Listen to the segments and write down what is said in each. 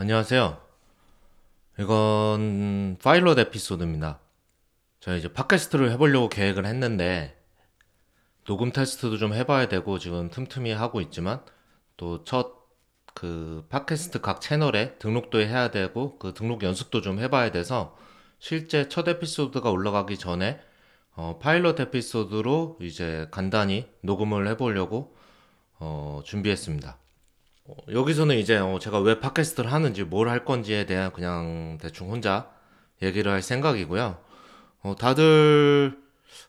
안녕하세요. 이건 파일럿 에피소드입니다. 제가 이제 팟캐스트를 해보려고 계획을 했는데, 녹음 테스트도 좀 해봐야 되고, 지금 틈틈이 하고 있지만, 또 첫 그 팟캐스트 각 채널에 등록도 해야 되고, 그 등록 연습도 좀 해봐야 돼서, 실제 첫 에피소드가 올라가기 전에, 어, 파일럿 에피소드로 이제 간단히 녹음을 해보려고, 어, 준비했습니다. 어, 여기서는 이제 어, 제가 왜 팟캐스트를 하는지 뭘 할 건지에 대한 그냥 대충 혼자 얘기를 할 생각이고요. 어, 다들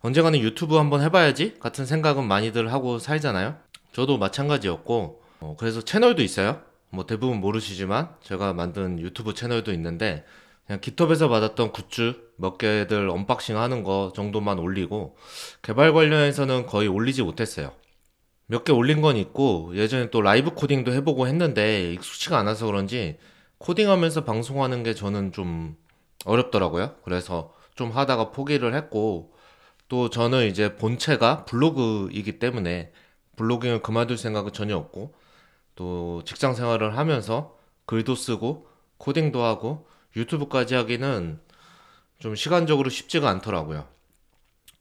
언젠가는 유튜브 한번 해봐야지 같은 생각은 많이들 하고 살잖아요. 저도 마찬가지였고 어, 그래서 채널도 있어요. 뭐 대부분 모르시지만 제가 만든 유튜브 채널도 있는데 그냥 GitHub에서 받았던 굿즈 몇 개들 언박싱 하는 거 정도만 올리고 개발 관련해서는 거의 올리지 못했어요. 몇 개 올린 건 있고 예전에 또 라이브 코딩도 해보고 했는데 익숙치가 않아서 그런지 코딩하면서 방송하는 게 저는 좀 어렵더라고요. 그래서 좀 하다가 포기를 했고 또 저는 이제 본체가 블로그이기 때문에 블로깅을 그만둘 생각은 전혀 없고 또 직장 생활을 하면서 글도 쓰고 코딩도 하고 유튜브까지 하기는 좀 시간적으로 쉽지가 않더라고요.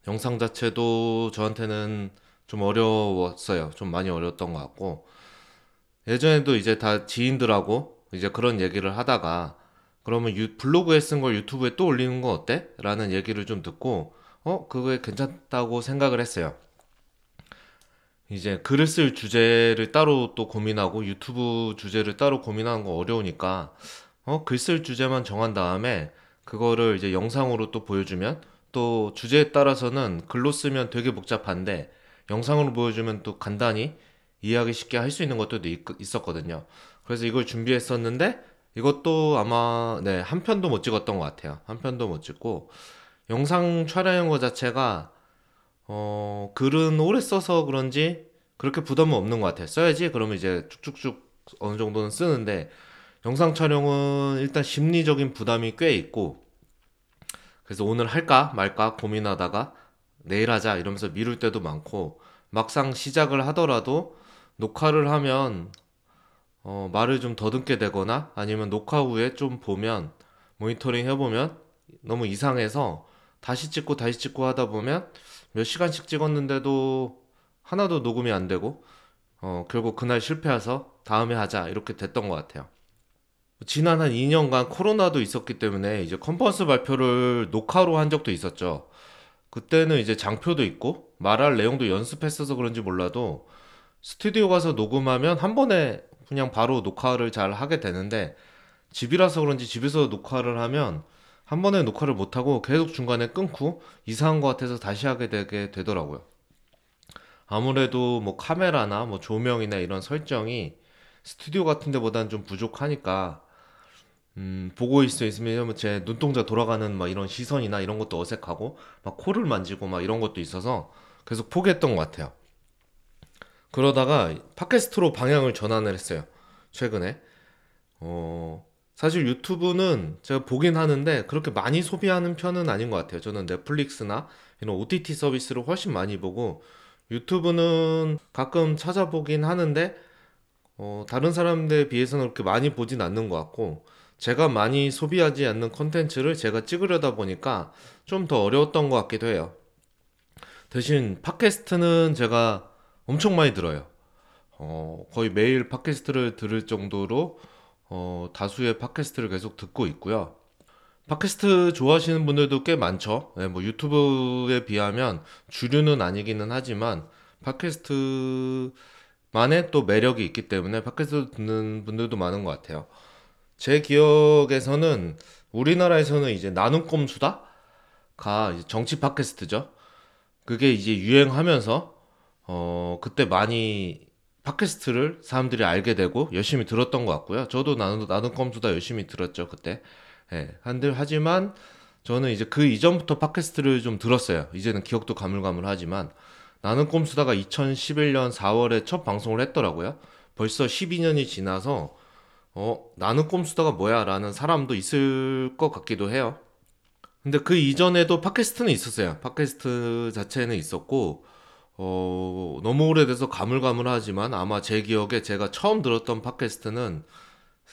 영상 자체도 저한테는 좀 어려웠어요. 좀 많이 어려웠던 것 같고 예전에도 이제 다 지인들하고 이제 그런 얘기를 하다가 그러면 유, 블로그에 쓴 걸 유튜브에 또 올리는 거 어때? 라는 얘기를 좀 듣고 어 그거에 괜찮다고 생각을 했어요. 이제 글을 쓸 주제를 따로 또 고민하고 유튜브 주제를 따로 고민하는 거 어려우니까 어 글 쓸 주제만 정한 다음에 그거를 이제 영상으로 또 보여주면 또 주제에 따라서는 글로 쓰면 되게 복잡한데 영상으로 보여주면 또 간단히 이해하기 쉽게 할 수 있는 것들도 있, 있었거든요. 그래서 이걸 준비했었는데 이것도 아마 네, 한 편도 못 찍었던 것 같아요. 한 편도 못 찍고 영상 촬영한 것 자체가 어, 글은 오래 써서 그런지 그렇게 부담은 없는 것 같아요. 써야지 그러면 이제 쭉쭉쭉 어느 정도는 쓰는데 영상 촬영은 일단 심리적인 부담이 꽤 있고 그래서 오늘 할까 말까 고민하다가 내일 하자 이러면서 미룰 때도 많고 막상 시작을 하더라도 녹화를 하면 어, 말을 좀 더듬게 되거나 아니면 녹화 후에 좀 보면 모니터링 해보면 너무 이상해서 다시 찍고 다시 찍고 하다 보면 몇 시간씩 찍었는데도 하나도 녹음이 안 되고 어, 결국 그날 실패해서 다음에 하자 이렇게 됐던 것 같아요. 지난 한 2년간 코로나도 있었기 때문에 이제 컨퍼런스 발표를 녹화로 한 적도 있었죠. 그때는 이제 장표도 있고 말할 내용도 연습했어서 그런지 몰라도 스튜디오 가서 녹음하면 한 번에 그냥 바로 녹화를 잘 하게 되는데 집이라서 그런지 집에서 녹화를 하면 한 번에 녹화를 못 하고 계속 중간에 끊고 이상한 것 같아서 다시 하게 되게 되더라고요. 아무래도 뭐 카메라나 뭐 조명이나 이런 설정이 스튜디오 같은 데보다는 좀 부족하니까 음, 보고 있을 수 있으면 제 눈동자 돌아가는 막 이런 시선이나 이런 것도 어색하고 막 코를 만지고 막 이런 것도 있어서 계속 포기했던 것 같아요. 그러다가 팟캐스트로 방향을 전환을 했어요. 최근에. 어, 사실 유튜브는 제가 보긴 하는데 그렇게 많이 소비하는 편은 아닌 것 같아요. 저는 넷플릭스나 이런 OTT 서비스를 훨씬 많이 보고 유튜브는 가끔 찾아보긴 하는데 어, 다른 사람들에 비해서는 그렇게 많이 보진 않는 것 같고 제가 많이 소비하지 않는 콘텐츠를 제가 찍으려다 보니까 좀 더 어려웠던 것 같기도 해요. 대신 팟캐스트는 제가 엄청 많이 들어요. 어, 거의 매일 팟캐스트를 들을 정도로 어, 다수의 팟캐스트를 계속 듣고 있고요. 팟캐스트 좋아하시는 분들도 꽤 많죠. 네, 뭐 유튜브에 비하면 주류는 아니기는 하지만 팟캐스트만의 또 매력이 있기 때문에 팟캐스트 듣는 분들도 많은 것 같아요. 제 기억에서는 우리나라에서는 이제 나눔 꼼수다가 이제 정치 팟캐스트죠. 그게 이제 유행하면서 어 그때 많이 팟캐스트를 사람들이 알게 되고 열심히 들었던 것 같고요. 저도 나눔 나눔 꼼수다 열심히 들었죠 그때. 예. 한들 하지만 저는 이제 그 이전부터 팟캐스트를 좀 들었어요. 이제는 기억도 가물가물하지만 나는 꼼수다가 2011년 4월에 첫 방송을 했더라고요. 벌써 12년이 지나서 어, 나는 꼼수다가 뭐야? 라는 사람도 있을 것 같기도 해요. 근데 그 이전에도 팟캐스트는 있었어요. 팟캐스트 자체는 있었고, 어, 너무 오래돼서 가물가물하지만 아마 제 기억에 제가 처음 들었던 팟캐스트는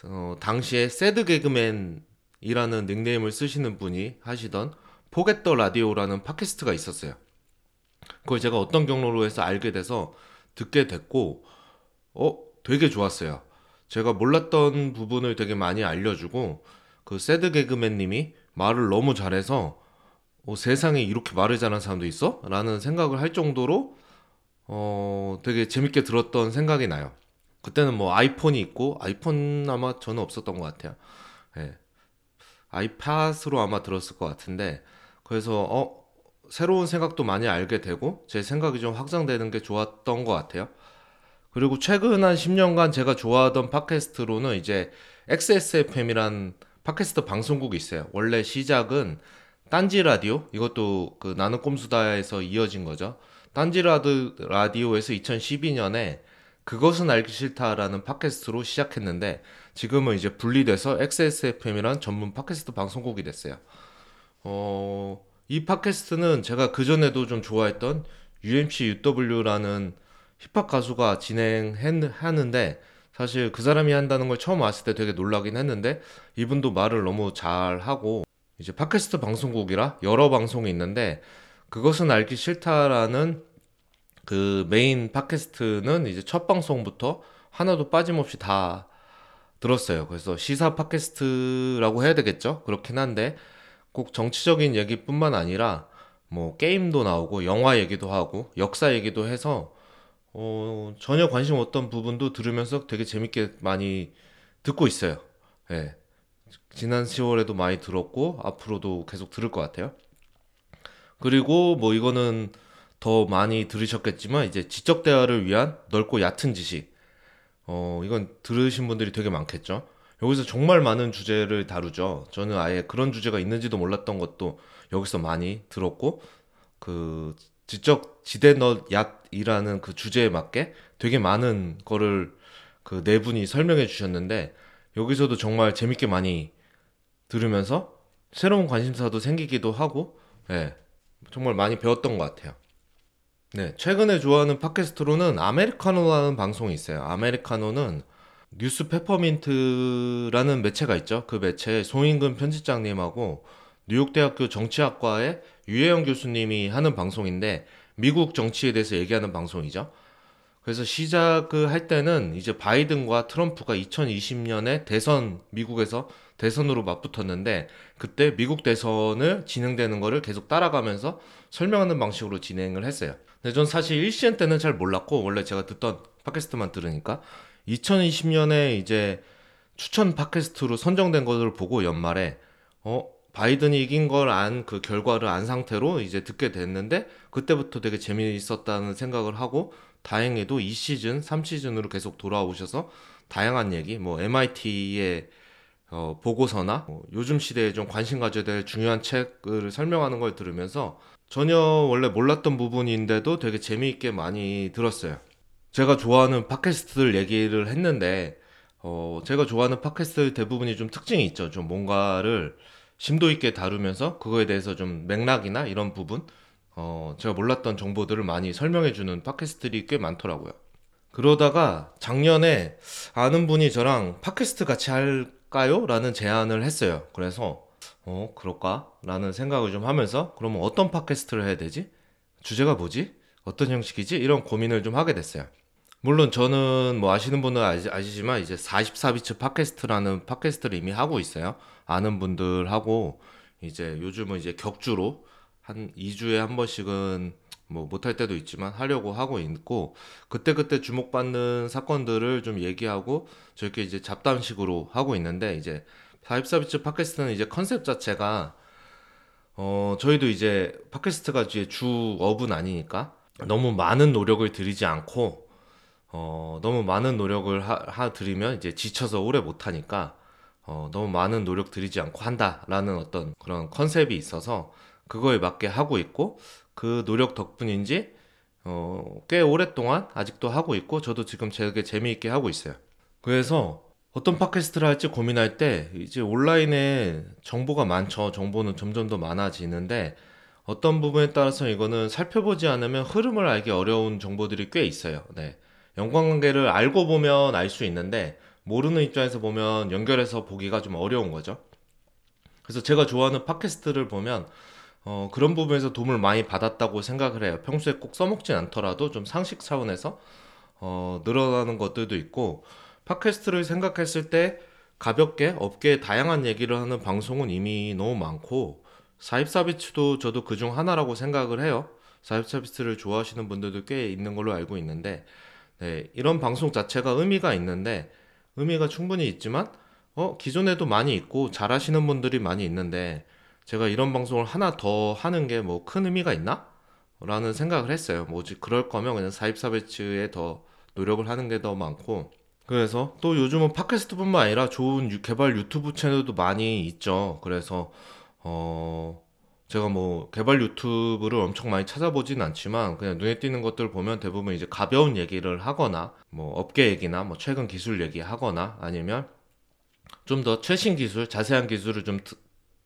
어, 당시에 새드 개그맨이라는 닉네임을 쓰시는 분이 하시던 포겟 더 라디오라는 팟캐스트가 있었어요. 그걸 제가 어떤 경로로 해서 알게 돼서 듣게 됐고, 어, 되게 좋았어요. 제가 몰랐던 부분을 되게 많이 알려주고, 그 새드 개그맨님이 말을 너무 잘해서, 어, 세상에 이렇게 말을 잘하는 사람도 있어? 라는 생각을 할 정도로, 어, 되게 재밌게 들었던 생각이 나요. 그때는 뭐 아이폰이 있고, 아이폰 아마 저는 없었던 것 같아요. 예. 아이팟으로 아마 들었을 것 같은데, 그래서, 어, 새로운 생각도 많이 알게 되고 제 생각이 좀 확장되는 게 좋았던 것 같아요. 그리고 최근 한 10년간 제가 좋아하던 팟캐스트로는 이제 XSFM이란 팟캐스트 방송국이 있어요. 원래 시작은 딴지 라디오 이것도 그 나는 꼼수다에서 이어진 거죠. 딴지 라디오에서 2012년에 그것은 알기 싫다라는 팟캐스트로 시작했는데 지금은 이제 분리돼서 XSFM이란 전문 팟캐스트 방송국이 됐어요. 어, 이 팟캐스트는 제가 그전에도 좀 좋아했던 UMC UW라는 힙합 가수가 진행하는데 사실 그 사람이 한다는 걸 처음 왔을 때 되게 놀라긴 했는데 이분도 말을 너무 잘하고 이제 팟캐스트 방송국이라 여러 방송이 있는데 그것은 알기 싫다라는 그 메인 팟캐스트는 이제 첫 방송부터 하나도 빠짐없이 다 들었어요. 그래서 시사 팟캐스트라고 해야 되겠죠? 그렇긴 한데 꼭 정치적인 얘기뿐만 아니라 뭐 게임도 나오고 영화 얘기도 하고 역사 얘기도 해서 어, 전혀 관심 없던 부분도 들으면서 되게 재밌게 많이 듣고 있어요. 예. 지난 10월에도 많이 들었고 앞으로도 계속 들을 것 같아요. 그리고 뭐 이거는 더 많이 들으셨겠지만 이제 지적 대화를 위한 넓고 얕은 지식. 어, 이건 들으신 분들이 되게 많겠죠. 여기서 정말 많은 주제를 다루죠. 저는 아예 그런 주제가 있는지도 몰랐던 것도 여기서 많이 들었고, 그, 지적 지대넛 얕 이라는 그 주제에 맞게 되게 많은 거를 그 네 분이 설명해 주셨는데, 여기서도 정말 재밌게 많이 들으면서 새로운 관심사도 생기기도 하고, 예, 정말 많이 배웠던 것 같아요. 네, 최근에 좋아하는 팟캐스트로는 아메리카노라는 방송이 있어요. 아메리카노는 뉴스 페퍼민트라는 매체가 있죠. 그 매체 송인근 편집장님하고 뉴욕대학교 정치학과의 유혜영 교수님이 하는 방송인데 미국 정치에 대해서 얘기하는 방송이죠. 그래서 시작을 할 때는 이제 바이든과 트럼프가 2020년에 대선 미국에서 대선으로 맞붙었는데 그때 미국 대선을 진행되는 거를 계속 따라가면서 설명하는 방식으로 진행을 했어요. 근데 전 사실 1시즌 때는 잘 몰랐고 원래 제가 듣던 팟캐스트만 들으니까 2020년에 이제 추천 팟캐스트로 선정된 것을 보고 연말에 어 바이든이 이긴 걸 안 그 결과를 안 상태로 이제 듣게 됐는데 그때부터 되게 재미있었다는 생각을 하고 다행히도 2시즌, 3시즌으로 계속 돌아오셔서 다양한 얘기 뭐 MIT의 어, 보고서나 뭐 요즘 시대에 좀 관심 가져야 될 중요한 책을 설명하는 걸 들으면서 전혀 원래 몰랐던 부분인데도 되게 재미있게 많이 들었어요. 제가 좋아하는 팟캐스트들 얘기를 했는데, 어, 제가 좋아하는 팟캐스트 대부분이 좀 특징이 있죠. 좀 뭔가를 심도 있게 다루면서 그거에 대해서 좀 맥락이나 이런 부분, 어, 제가 몰랐던 정보들을 많이 설명해주는 팟캐스트들이 꽤 많더라고요. 그러다가 작년에 아는 분이 저랑 팟캐스트 같이 할까요? 라는 제안을 했어요. 그래서, 어, 그럴까? 라는 생각을 좀 하면서, 그러면 어떤 팟캐스트를 해야 되지? 주제가 뭐지? 어떤 형식이지? 이런 고민을 좀 하게 됐어요. 물론 저는 뭐 아시는 분은 아시, 아시지만 이제 44비츠 팟캐스트라는 팟캐스트를 이미 하고 있어요. 아는 분들하고 이제 요즘은 이제 격주로 한 2주에 한 번씩은 뭐 못할 때도 있지만 하려고 하고 있고 그때그때 주목받는 사건들을 좀 얘기하고 저렇게 이제 잡담식으로 하고 있는데 이제 44비츠 팟캐스트는 이제 컨셉 자체가 어 저희도 이제 팟캐스트가 이제 주 업은 아니니까 너무 많은 노력을 들이지 않고 어, 너무 많은 노력을 하, 하 들이면 이제 지쳐서 오래 못 하니까 어, 너무 많은 노력 들이지 않고 한다라는 어떤 그런 컨셉이 있어서 그거에 맞게 하고 있고 그 노력 덕분인지 어, 꽤 오랫동안 아직도 하고 있고 저도 지금 되게 재미있게 하고 있어요. 그래서 어떤 팟캐스트를 할지 고민할 때 이제 온라인에 정보가 많죠. 정보는 점점 더 많아지는데 어떤 부분에 따라서 이거는 살펴보지 않으면 흐름을 알기 어려운 정보들이 꽤 있어요. 네. 연관관계를 알고 보면 알 수 있는데 모르는 입장에서 보면 연결해서 보기가 좀 어려운 거죠. 그래서 제가 좋아하는 팟캐스트를 보면 어, 그런 부분에서 도움을 많이 받았다고 생각을 해요. 평소에 꼭 써먹진 않더라도 좀 상식 차원에서 어, 늘어나는 것들도 있고 팟캐스트를 생각했을 때 가볍게 업계의 다양한 얘기를 하는 방송은 이미 너무 많고 사입사비츠도 저도 그중 하나라고 생각을 해요. 사입사비츠를 좋아하시는 분들도 꽤 있는 걸로 알고 있는데 네, 이런 방송 자체가 의미가 있는데 의미가 충분히 있지만 어, 기존에도 많이 있고 잘하시는 분들이 많이 있는데 제가 이런 방송을 하나 더 하는 게 뭐 큰 의미가 있나? 라는 생각을 했어요. 뭐지 그럴 거면 그냥 사입사 배치에 더 노력을 하는 게 더 많고 그래서 또 요즘은 팟캐스트뿐만 아니라 좋은 유- 개발 유튜브 채널도 많이 있죠. 그래서 어 제가 뭐 개발 유튜브를 엄청 많이 찾아보진 않지만 그냥 눈에 띄는 것들 보면 대부분 이제 가벼운 얘기를 하거나 뭐 업계 얘기나 뭐 최근 기술 얘기 하거나 아니면 좀 더 최신 기술, 자세한 기술을 좀 트-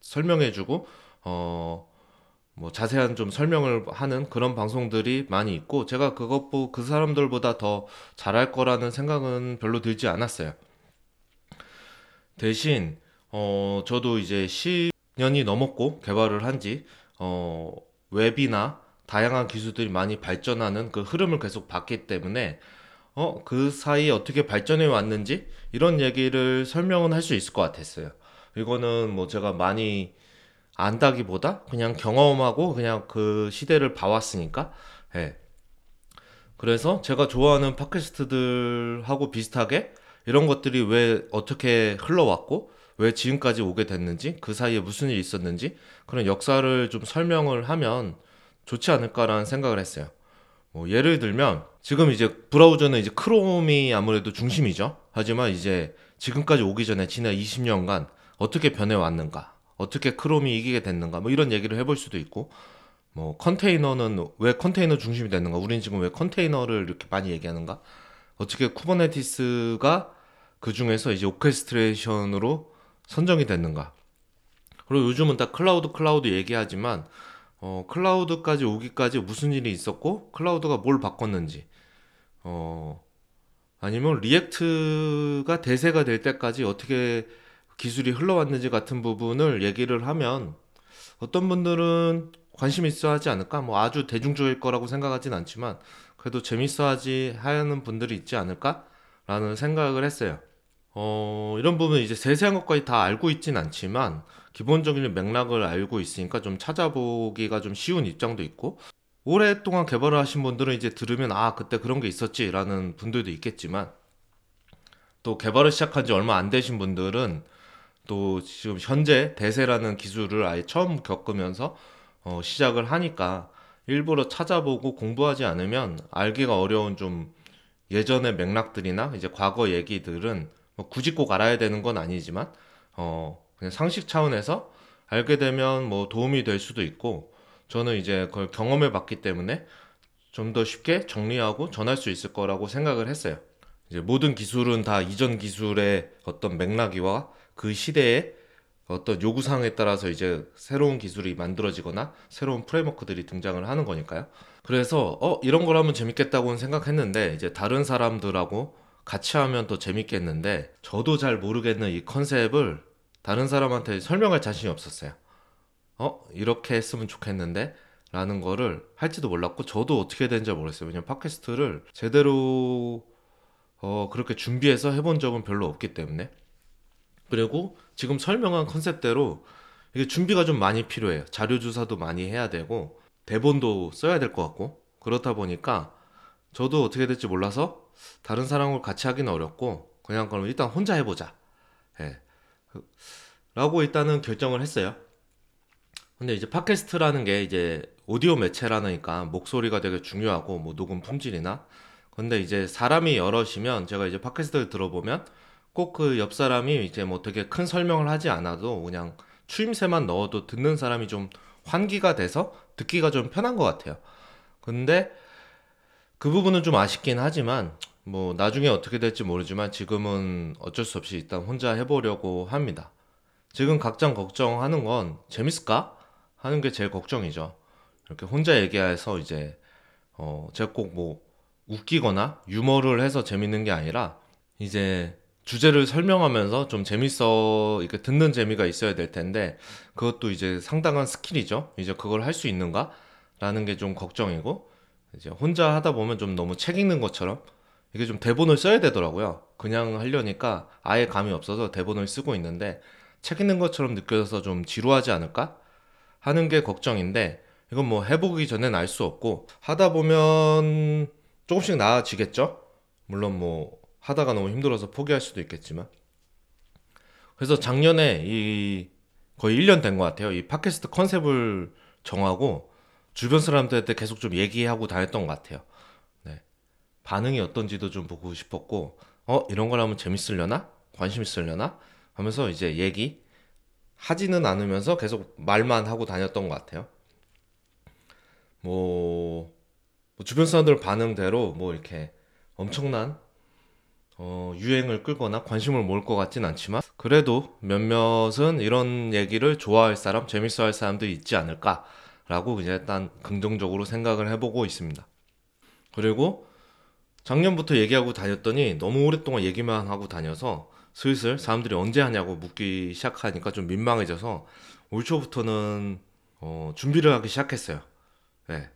설명해주고 어 뭐 자세한 좀 설명을 하는 그런 방송들이 많이 있고 제가 그것보 그 사람들보다 더 잘할 거라는 생각은 별로 들지 않았어요. 대신 어 저도 이제 10 년이 넘었고 개발을 한지 어 웹이나 다양한 기술들이 많이 발전하는 그 흐름을 계속 봤기 때문에 어 그 사이에 어떻게 발전해 왔는지 이런 얘기를 설명은 할 수 있을 것 같았어요. 이거는 뭐 제가 많이 안다기보다 그냥 경험하고 그냥 그 시대를 봐왔으니까 예. 그래서 제가 좋아하는 팟캐스트들하고 비슷하게 이런 것들이 왜 어떻게 흘러왔고 왜 지금까지 오게 됐는지 그 사이에 무슨 일이 있었는지 그런 역사를 좀 설명을 하면 좋지 않을까라는 생각을 했어요. 뭐 예를 들면 지금 이제 브라우저는 이제 크롬이 아무래도 중심이죠. 하지만 이제 지금까지 오기 전에 지난 20년간 어떻게 변해왔는가, 어떻게 크롬이 이기게 됐는가, 뭐 이런 얘기를 해볼 수도 있고, 뭐 컨테이너는 왜 컨테이너 중심이 됐는가, 우린 지금 왜 컨테이너를 이렇게 많이 얘기하는가, 어떻게 Kubernetes가 그 중에서 이제 orchestration으로 선정이 됐는가. 그리고 요즘은 다 클라우드 클라우드 얘기하지만 어, 클라우드까지 오기까지 무슨 일이 있었고 클라우드가 뭘 바꿨는지 어, 아니면 React가 대세가 될 때까지 어떻게 기술이 흘러왔는지 같은 부분을 얘기를 하면 어떤 분들은 관심 있어 하지 않을까? 뭐 아주 대중적일 거라고 생각하진 않지만 그래도 재밌어 하지 하는 분들이 있지 않을까? 라는 생각을 했어요. 어, 이런 부분 이제 세세한 것까지 다 알고 있진 않지만 기본적인 맥락을 알고 있으니까 좀 찾아보기가 좀 쉬운 입장도 있고 오랫동안 개발을 하신 분들은 이제 들으면 아, 그때 그런 게 있었지 라는 분들도 있겠지만 또 개발을 시작한 지 얼마 안 되신 분들은 또 지금 현재 대세라는 기술을 아예 처음 겪으면서 어, 시작을 하니까 일부러 찾아보고 공부하지 않으면 알기가 어려운 좀 예전의 맥락들이나 이제 과거 얘기들은 뭐 굳이 꼭 알아야 되는 건 아니지만 어 그냥 상식 차원에서 알게 되면 뭐 도움이 될 수도 있고 저는 이제 그걸 경험해 봤기 때문에 좀 더 쉽게 정리하고 전할 수 있을 거라고 생각을 했어요. 이제 모든 기술은 다 이전 기술의 어떤 맥락이와 그 시대의 어떤 요구사항에 따라서 이제 새로운 기술이 만들어지거나 새로운 프레임워크들이 등장을 하는 거니까요. 그래서 어 이런 걸 하면 재밌겠다고는 생각했는데 이제 다른 사람들하고 같이 하면 더 재밌겠는데 저도 잘 모르겠는 이 컨셉을 다른 사람한테 설명할 자신이 없었어요. 어 이렇게 했으면 좋겠는데 라는 거를 할지도 몰랐고 저도 어떻게 되는지 모르겠어요. 왜냐면 팟캐스트를 제대로 어 그렇게 준비해서 해본 적은 별로 없기 때문에 그리고 지금 설명한 컨셉대로 이게 준비가 좀 많이 필요해요. 자료 조사도 많이 해야 되고 대본도 써야 될 것 같고 그렇다 보니까 저도 어떻게 될지 몰라서 다른 사람을 같이 하기는 어렵고 그냥 그럼 일단 혼자 해보자. 예. 라고 일단은 결정을 했어요. 근데 이제 팟캐스트라는 게 이제 오디오 매체라니까 목소리가 되게 중요하고 뭐 녹음 품질이나 근데 이제 사람이 여럿이면 제가 이제 팟캐스트를 들어보면 꼭 그 옆 사람이 이제 뭐 되게 큰 설명을 하지 않아도 그냥 추임새만 넣어도 듣는 사람이 좀 환기가 돼서 듣기가 좀 편한 것 같아요. 근데 그 부분은 좀 아쉽긴 하지만 뭐 나중에 어떻게 될지 모르지만 지금은 어쩔 수 없이 일단 혼자 해보려고 합니다. 지금 각장 걱정하는 건 재밌을까? 하는 게 제일 걱정이죠. 이렇게 혼자 얘기해서 이제 어 제가 꼭 뭐 웃기거나 유머를 해서 재밌는 게 아니라 이제 주제를 설명하면서 좀 재밌어 이렇게 듣는 재미가 있어야 될 텐데 그것도 이제 상당한 스킬이죠. 이제 그걸 할 수 있는가 라는 게 좀 걱정이고 이제 혼자 하다 보면 좀 너무 책 읽는 것처럼 이게 좀 대본을 써야 되더라고요. 그냥 하려니까 아예 감이 없어서 대본을 쓰고 있는데 책 읽는 것처럼 느껴져서 좀 지루하지 않을까 하는 게 걱정인데 이건 뭐 해보기 전엔 알 수 없고 하다 보면 조금씩 나아지겠죠? 물론 뭐 하다가 너무 힘들어서 포기할 수도 있겠지만 그래서 작년에 이 거의 1년 된 것 같아요. 이 팟캐스트 컨셉을 정하고 주변 사람들한테 계속 좀 얘기하고 다녔던 것 같아요. 네. 반응이 어떤지도 좀 보고 싶었고, 어, 이런 걸 하면 재밌으려나? 관심 있으려나? 하면서 이제 얘기 하지는 않으면서 계속 말만 하고 다녔던 것 같아요. 뭐, 뭐 주변 사람들 반응대로 뭐 이렇게 엄청난 어, 유행을 끌거나 관심을 모을 것 같진 않지만 그래도 몇몇은 이런 얘기를 좋아할 사람, 재밌어 할 사람도 있지 않을까 라고 이제 일단 긍정적으로 생각을 해보고 있습니다. 그리고 작년부터 얘기하고 다녔더니 너무 오랫동안 얘기만 하고 다녀서 슬슬 사람들이 언제 하냐고 묻기 시작하니까 좀 민망해져서 올 초부터는 어, 준비를 하기 시작했어요. 네.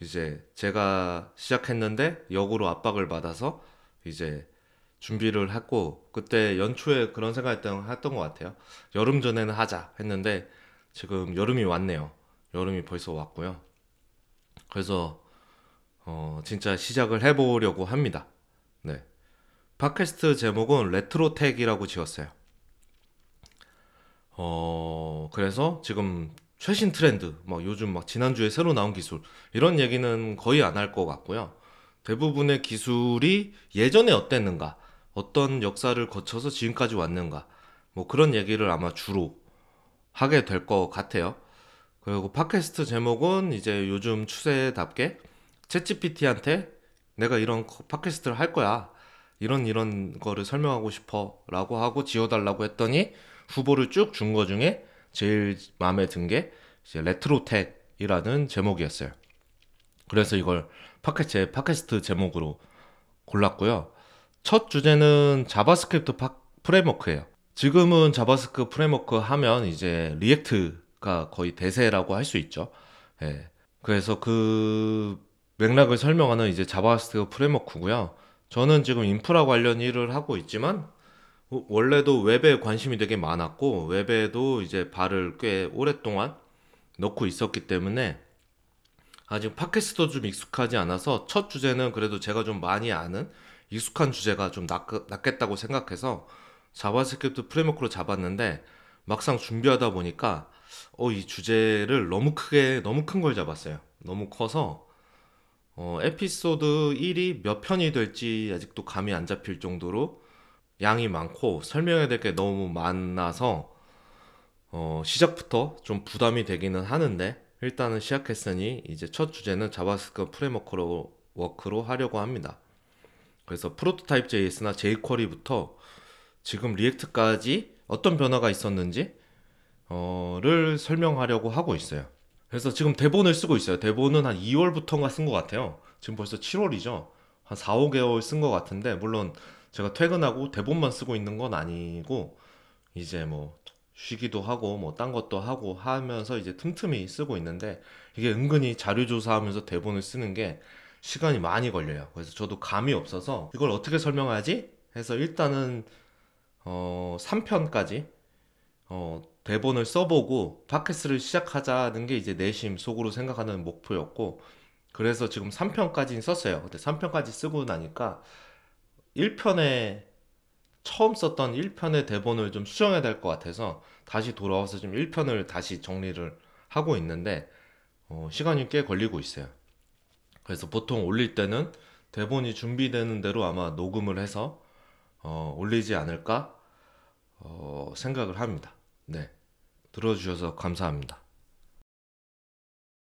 이제 제가 시작했는데 역으로 압박을 받아서 이제 준비를 했고 그때 연초에 그런 생각했던 했던 것 같아요. 여름 전에는 하자 했는데 지금 여름이 왔네요. 여름이 벌써 왔고요. 그래서 어, 진짜 시작을 해보려고 합니다. 네. 팟캐스트 제목은 레트로테크라고 지었어요. 어, 그래서 지금 최신 트렌드, 뭐 요즘 막 지난주에 새로 나온 기술, 이런 얘기는 거의 안 할 것 같고요. 대부분의 기술이 예전에 어땠는가, 어떤 역사를 거쳐서 지금까지 왔는가 뭐 그런 얘기를 아마 주로 하게 될 것 같아요. 그리고 팟캐스트 제목은 이제 요즘 추세답게 ChatGPT한테 내가 이런 팟캐스트를 할 거야. 이런 이런 거를 설명하고 싶어 라고 하고 지어달라고 했더니 후보를 쭉 준 거 중에 제일 마음에 든 게 이제 레트로테크라는 제목이었어요. 그래서 이걸 팟캐스트, 팟캐스트 제목으로 골랐고요. 첫 주제는 JavaScript framework예요. 지금은 JavaScript framework 하면 이제 React가 거의 대세라고 할 수 있죠. 예. 그래서 그 맥락을 설명하는 이제 JavaScript framework고요. 저는 지금 인프라 관련 일을 하고 있지만 원래도 웹에 관심이 되게 많았고 웹에도 이제 발을 꽤 오랫동안 넣고 있었기 때문에 아직 팟캐스트도 좀 익숙하지 않아서 첫 주제는 그래도 제가 좀 많이 아는 익숙한 주제가 좀 낫, 낫겠다고 생각해서 JavaScript framework로 잡았는데 막상 준비하다 보니까 어, 이 주제를 너무 크게 너무 큰 걸 잡았어요. 너무 커서 어, 에피소드 1이 몇 편이 될지 아직도 감이 안 잡힐 정도로 양이 많고 설명해야 될 게 너무 많아서 어, 시작부터 좀 부담이 되기는 하는데 일단은 시작했으니 이제 첫 주제는 JavaScript framework로 work로 하려고 합니다. 그래서 Prototype JS나 jQuery부터 지금 React까지 어떤 변화가 있었는지 어를 설명하려고 하고 있어요. 그래서 지금 대본을 쓰고 있어요. 대본은 한 2월부터인가 쓴 것 같아요. 지금 벌써 7월이죠. 한 4, 5개월 쓴 것 같은데 물론 제가 퇴근하고 대본만 쓰고 있는 건 아니고 이제 뭐 쉬기도 하고 뭐 딴 것도 하고 하면서 이제 틈틈이 쓰고 있는데 이게 은근히 자료 조사하면서 대본을 쓰는 게 시간이 많이 걸려요. 그래서 저도 감이 없어서 이걸 어떻게 설명하지? 해서 일단은 어 3편까지 어 대본을 써보고 팟캐스트를 시작하자는 게 이제 내심 속으로 생각하는 목표였고 그래서 지금 3편까지 썼어요. 근데 3편까지 쓰고 나니까 1편에 처음 썼던 1편의 대본을 좀 수정해야 될 것 같아서 다시 돌아와서 좀 1편을 다시 정리를 하고 있는데 어, 시간이 꽤 걸리고 있어요. 그래서 보통 올릴 때는 대본이 준비되는 대로 아마 녹음을 해서 어, 올리지 않을까 어, 생각을 합니다. 네. 들어주셔서 감사합니다.